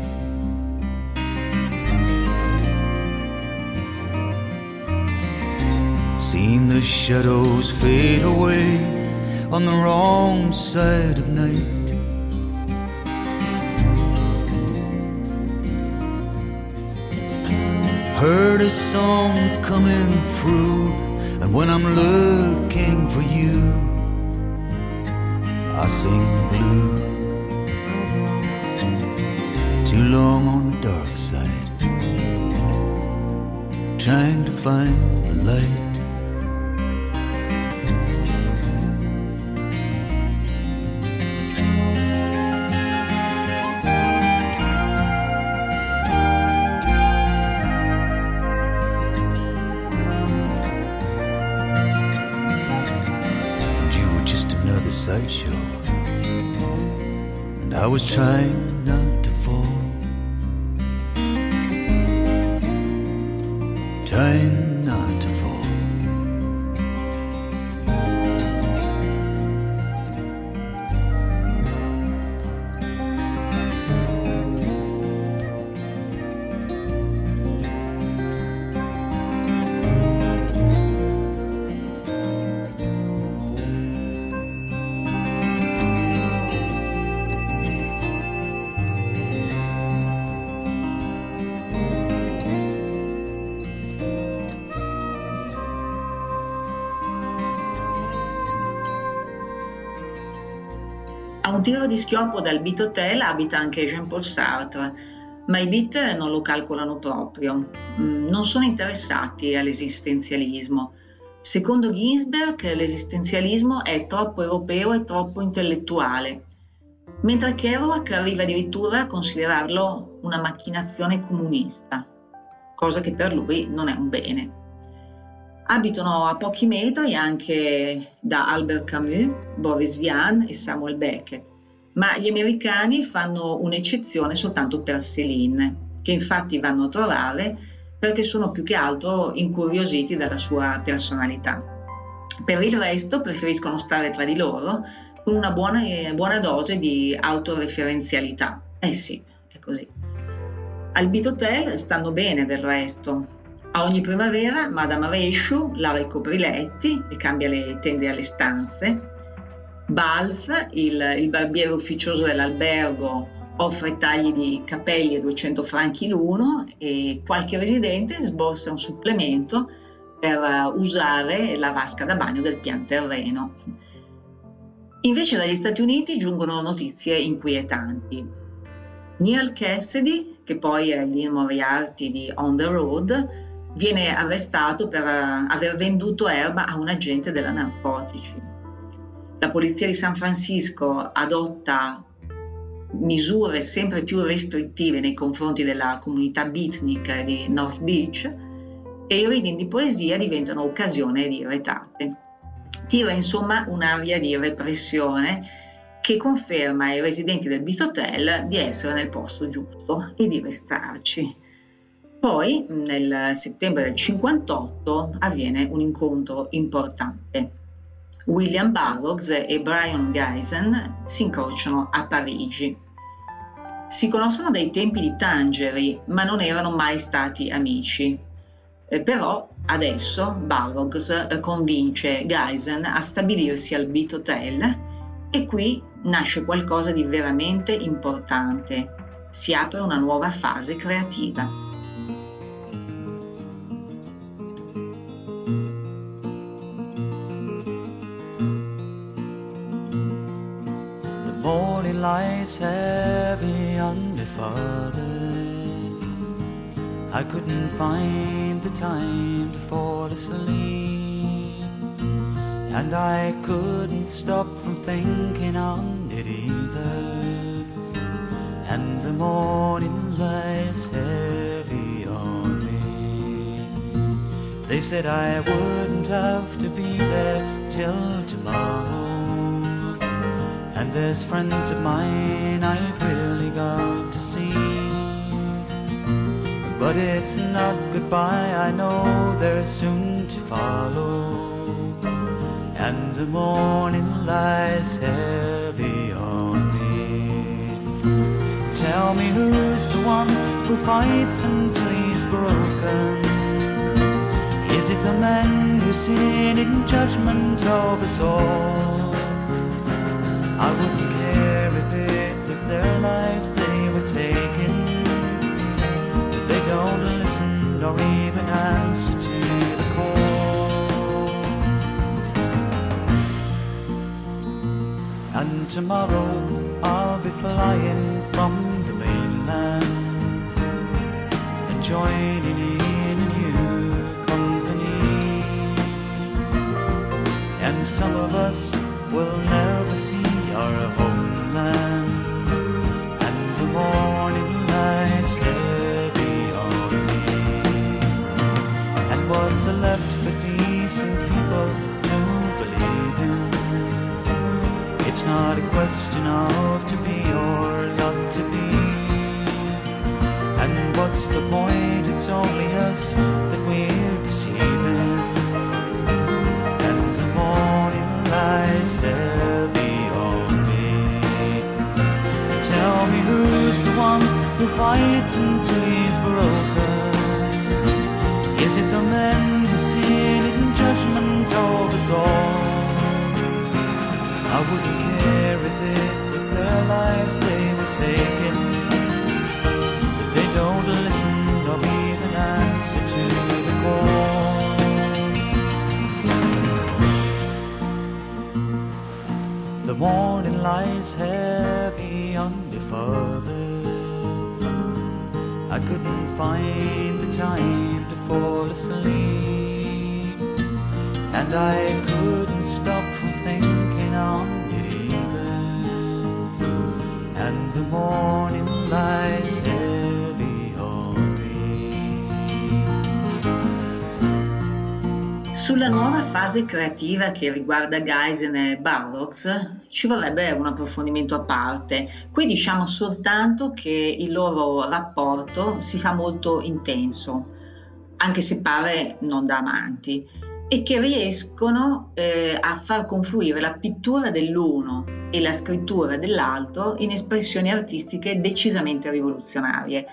Seen the shadows fade away on the wrong side of night. Heard a song coming through, and when I'm looking for you, I sing blue. Too long on the dark side, trying to find the light. child. A un tiro di schioppo dal Beat Hotel abita anche Jean-Paul Sartre, ma i Beat non lo calcolano proprio. Mm, Non sono interessati all'esistenzialismo. Secondo Ginsberg, l'esistenzialismo è troppo europeo e troppo intellettuale, mentre Kerouac arriva addirittura a considerarlo una macchinazione comunista, cosa che per lui non è un bene. Abitano a pochi metri anche da Albert Camus, Boris Vian e Samuel Beckett, ma gli americani fanno un'eccezione soltanto per Céline, che infatti vanno a trovare perché sono più che altro incuriositi dalla sua personalità. Per il resto preferiscono stare tra di loro con una buona, buona dose di autoreferenzialità. Eh sì, è così. Al Beat Hotel stanno bene del resto. A ogni primavera Madame Reishu lava i copriletti e cambia le tende alle stanze. Balf, il, il barbiere ufficioso dell'albergo, offre tagli di capelli a 200 franchi l'uno e qualche residente sborsa un supplemento per usare la vasca da bagno del pian terreno. Invece dagli Stati Uniti giungono notizie inquietanti. Neil Cassidy, che poi è Lynn Moriarty di On the Road, viene arrestato per aver venduto erba a un agente della narcotici. La polizia di San Francisco adotta misure sempre più restrittive nei confronti della comunità beatnik di North Beach e i reading di poesia diventano occasione di retate. Tira insomma un'aria di repressione che conferma ai residenti del Beat Hotel di essere nel posto giusto e di restarci. Poi, nel settembre del 58, avviene un incontro importante. William Burroughs e Brian Geisen si incrociano a Parigi. Si conoscono dai tempi di Tangeri, ma non erano mai stati amici. Eh, però adesso Burroughs convince Geisen a stabilirsi al Beat Hotel e qui nasce qualcosa di veramente importante. Si apre una nuova fase creativa. Heavy on me, Father. I couldn't find the time to fall asleep, and I couldn't stop from thinking on it either. And the morning lies heavy on me. They said I wouldn't have to be there till tomorrow. There's friends of mine I've really got to see. But it's not goodbye, I know they're soon to follow. And the morning lies heavy on me. Tell me who's the one who fights until he's broken? Is it the man who's seen in judgment of us all? I wouldn't care if it was their lives they were taking. But they don't listen or even answer to the call. And tomorrow I'll be flying from the mainland and joining in a new company. And some of us will never our homeland, and the morning lies heavy on me. And what's left for decent people to believe in? It's not a question of to be or fase creativa che riguarda Geisen e Burroughs ci vorrebbe un approfondimento a parte. Qui diciamo soltanto che il loro rapporto si fa molto intenso, anche se pare non da amanti, e che riescono eh, a far confluire la pittura dell'uno e la scrittura dell'altro in espressioni artistiche decisamente rivoluzionarie.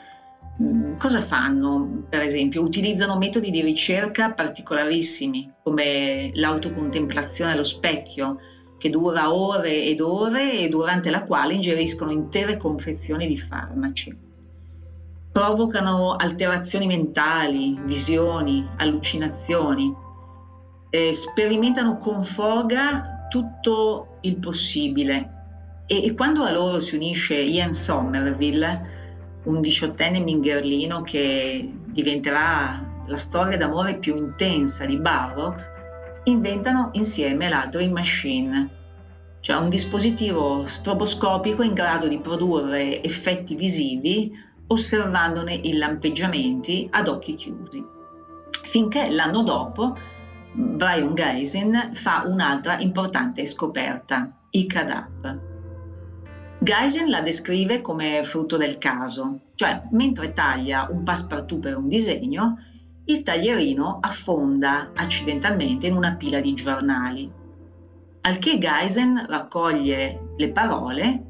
Cosa fanno, per esempio? Utilizzano metodi di ricerca particolarissimi, come l'autocontemplazione allo specchio, che dura ore ed ore e durante la quale ingeriscono intere confezioni di farmaci. Provocano alterazioni mentali, visioni, allucinazioni. Eh, sperimentano con foga tutto il possibile e, e quando a loro si unisce Ian Somerville, un diciottenne mingherlino che diventerà la storia d'amore più intensa di Barrocks, inventano insieme la Dream Machine, cioè un dispositivo stroboscopico in grado di produrre effetti visivi osservandone i lampeggiamenti ad occhi chiusi. Finché l'anno dopo Brian Geisen fa un'altra importante scoperta, i CADAP. Geisen la descrive come frutto del caso, cioè mentre taglia un passepartout per un disegno, il taglierino affonda accidentalmente in una pila di giornali. Al che Geisen raccoglie le parole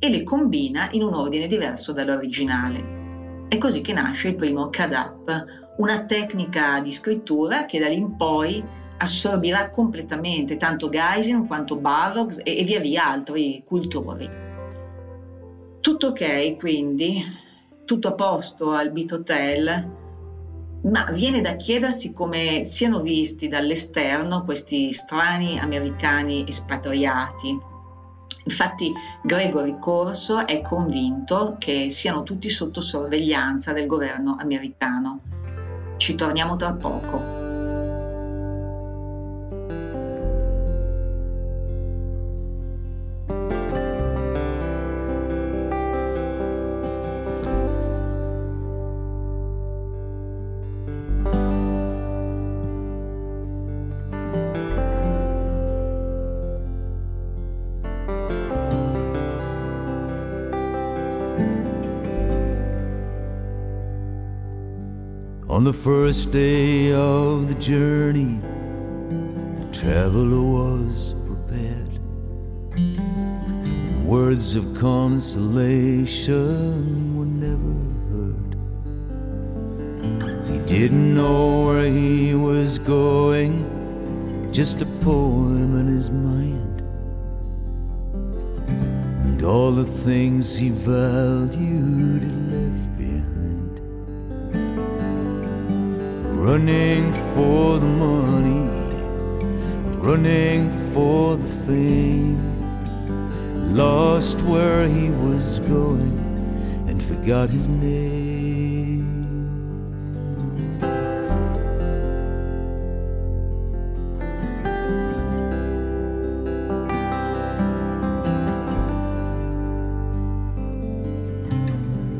e le combina in un ordine diverso dall'originale. È così che nasce il primo CADAP, una tecnica di scrittura che da lì in poi assorbirà completamente tanto Geisen quanto Barrocks e, e via via altri cultori. Tutto ok, quindi, tutto a posto al Beat Hotel, ma viene da chiedersi come siano visti dall'esterno questi strani americani espatriati. Infatti Gregory Corso è convinto che siano tutti sotto sorveglianza del governo americano. Ci torniamo tra poco. On the first day of the journey, the traveler was prepared. Words of consolation were never heard. He didn't know where he was going, just a poem in his mind. And all the things he valued Running for the money, running for the fame. Lost where he was going and forgot his name.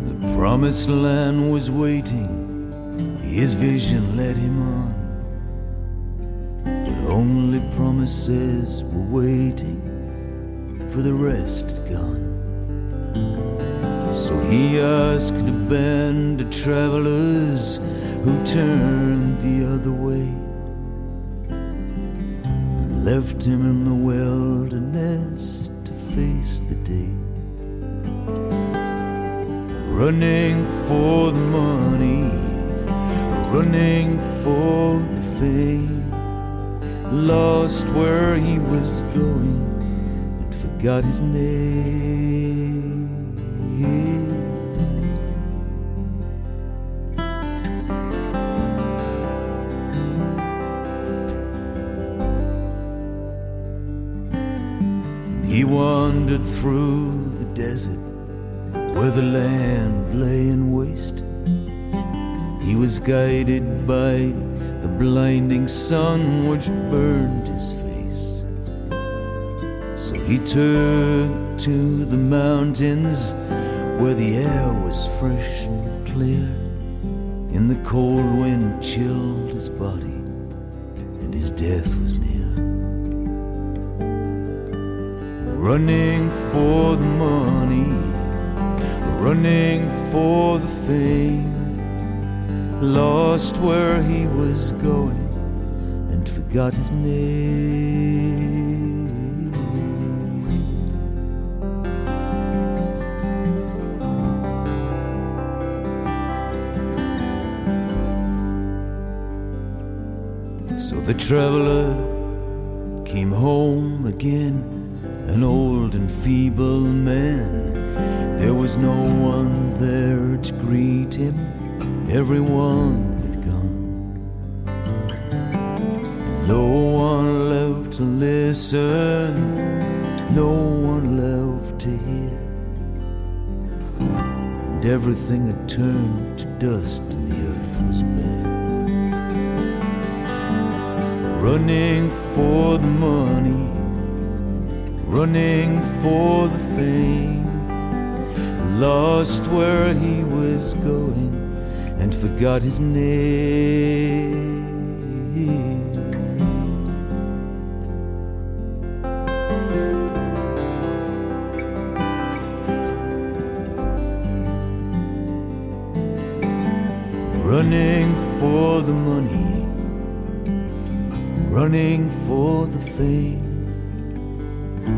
The promised land was waiting his vision led him on, but only promises were waiting for the rest gone. So he asked a band of travelers who turned the other way and left him in the wilderness to face the day. Running for the money running for the fame, lost where he was going and forgot his name. He wandered through the desert where the land lay in waste he was guided by the blinding sun which burned his face. So he took to the mountains where the air was fresh and clear. And the cold wind chilled his body, and his death was near. Running for the money, running for the fame lost where he was going and forgot his name. So the traveler came home again, an old and feeble man. There was no one there to greet him, everyone had gone. No one left to listen, no one left to hear. And everything had turned to dust and the earth was bare. Running for the money, running for the fame lost where he was going and forgot his name. Running for the money, running for the fame,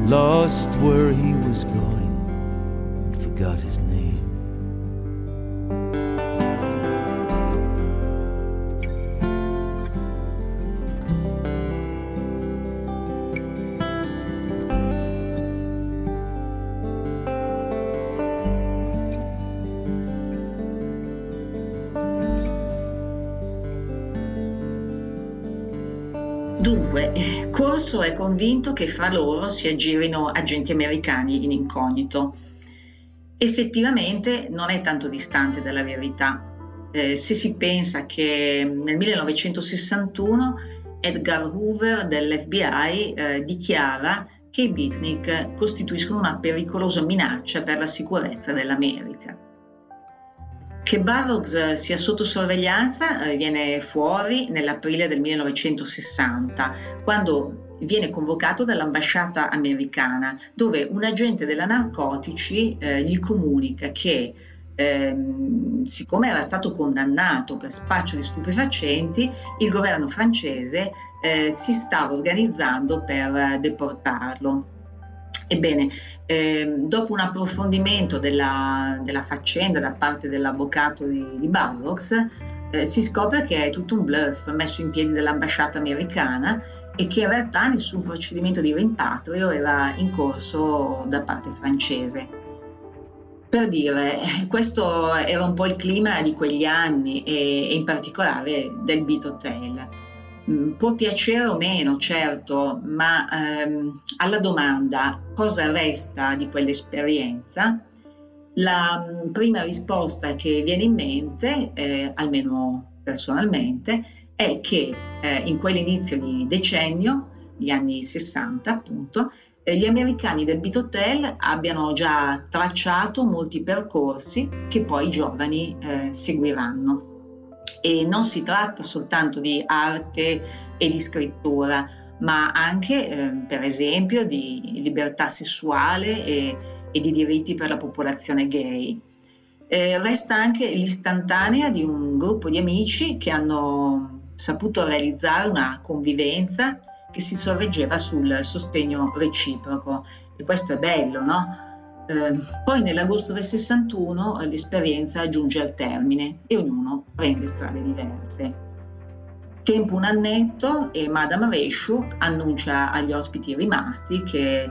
lost where he was going convinto che fra loro si aggirino agenti americani in incognito. Effettivamente non è tanto distante dalla verità. Eh, se si pensa che nel 1961 Edgar Hoover dell'FBI eh, dichiara che i beatnik costituiscono una pericolosa minaccia per la sicurezza dell'America. Che eh, sia sotto sorveglianza eh, viene fuori nell'aprile del 1960, quando viene convocato dall'ambasciata americana, dove un agente della narcotici eh, gli comunica che ehm, siccome era stato condannato per spaccio di stupefacenti, il governo francese eh, si stava organizzando per deportarlo. Ebbene, eh, dopo un approfondimento della, della, faccenda da parte dell'avvocato di, di Barlox, eh, si scopre che è tutto un bluff messo in piedi dall'ambasciata americana e che in realtà nessun procedimento di rimpatrio era in corso da parte francese. Per dire, questo era un po' il clima di quegli anni e, e in particolare del Beat Hotel. Mm, può piacere o meno, certo, ma ehm, alla domanda cosa resta di quell'esperienza, la mm, prima risposta che viene in mente, eh, almeno personalmente, è che eh, in quell'inizio di decennio, gli anni 60 appunto, eh, gli americani del Beat Hotel abbiano già tracciato molti percorsi che poi i giovani eh, seguiranno. E non si tratta soltanto di arte e di scrittura, ma anche, eh, per esempio, di libertà sessuale e, e, di diritti per la popolazione gay. Eh, resta anche l'istantanea di un gruppo di amici che hanno saputo realizzare una convivenza che si sorreggeva sul sostegno reciproco. E questo è bello, no? Eh, poi nell'agosto del 61 eh, l'esperienza giunge al termine e ognuno prende strade diverse. Tempo un annetto e Madame Reshu annuncia agli ospiti rimasti che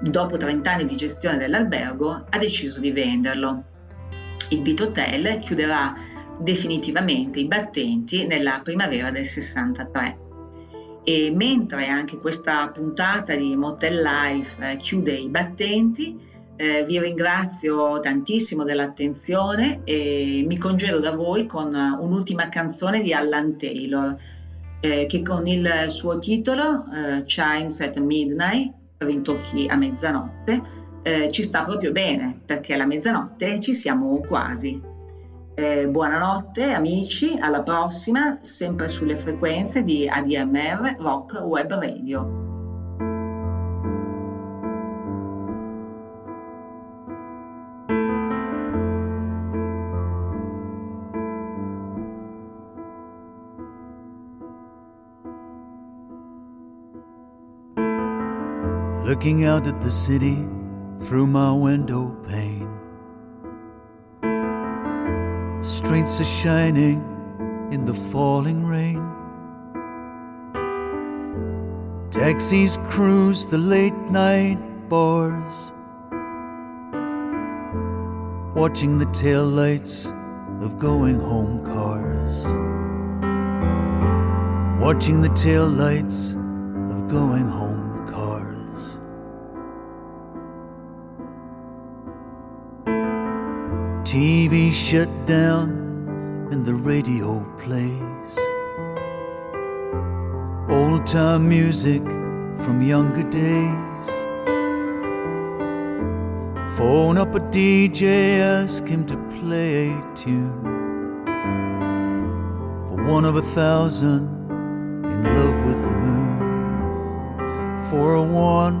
dopo 30 anni di gestione dell'albergo ha deciso di venderlo. Il Beat Hotel chiuderà definitivamente i battenti nella primavera del 63. E mentre anche questa puntata di Motel Life eh, chiude i battenti, eh, vi ringrazio tantissimo dell'attenzione e mi congedo da voi con un'ultima canzone di Alan Taylor eh, che con il suo titolo eh, Chimes at Midnight, rintocchi a mezzanotte, eh, ci sta proprio bene perché alla mezzanotte ci siamo quasi. Eh, buonanotte amici, alla prossima, sempre sulle frequenze di ADMR Rock Web Radio. looking out at the city through my window pane. Streets are shining in the falling rain. Taxis cruise the late night bars, watching the tail lights of going home cars, watching the tail lights of going home TV shut down and the radio plays old time music from younger days. Phone up a DJ, ask him to play a tune for one of a thousand in love with the moon. For a one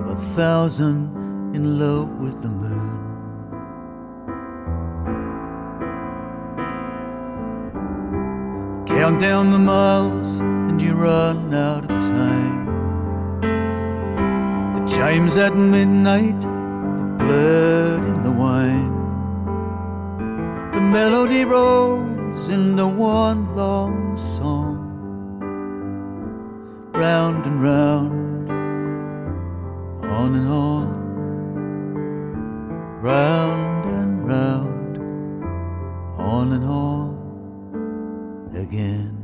of a thousand in love with the moon. Count down the miles and you run out of time. The chimes at midnight, the blood in the wine. The melody rolls into one long song. Round and round, on and on. Round and round, on and on again.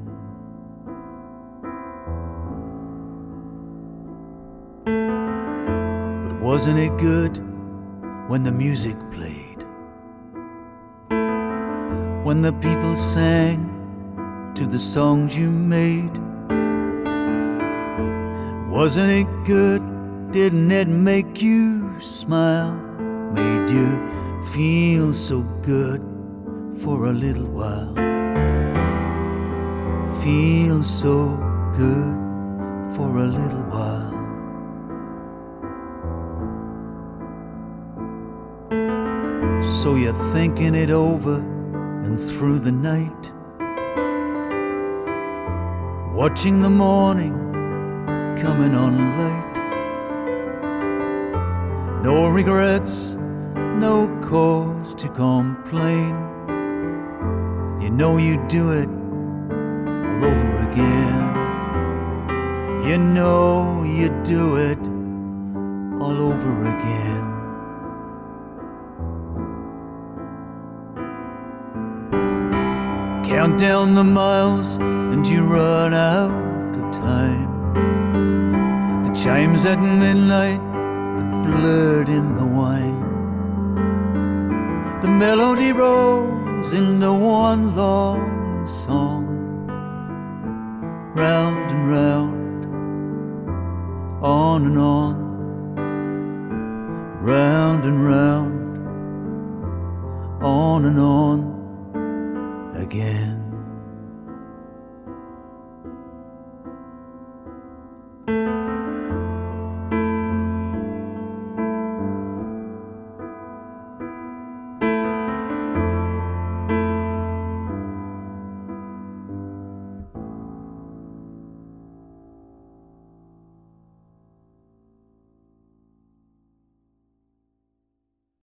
But wasn't it good when the music played? When the people sang to the songs you made? Wasn't it good? Didn't it make you smile? Made you feel so good for a little while? Feel so good for a little while. So you're thinking it over and through the night, watching the morning coming on light. No regrets, no cause to complain. You know you do it You know you do it all over again. Count down the miles and you run out of time. The chimes at midnight, the blood in the wine. The melody rolls into one long song round and round, on and on, round and round, on and on again.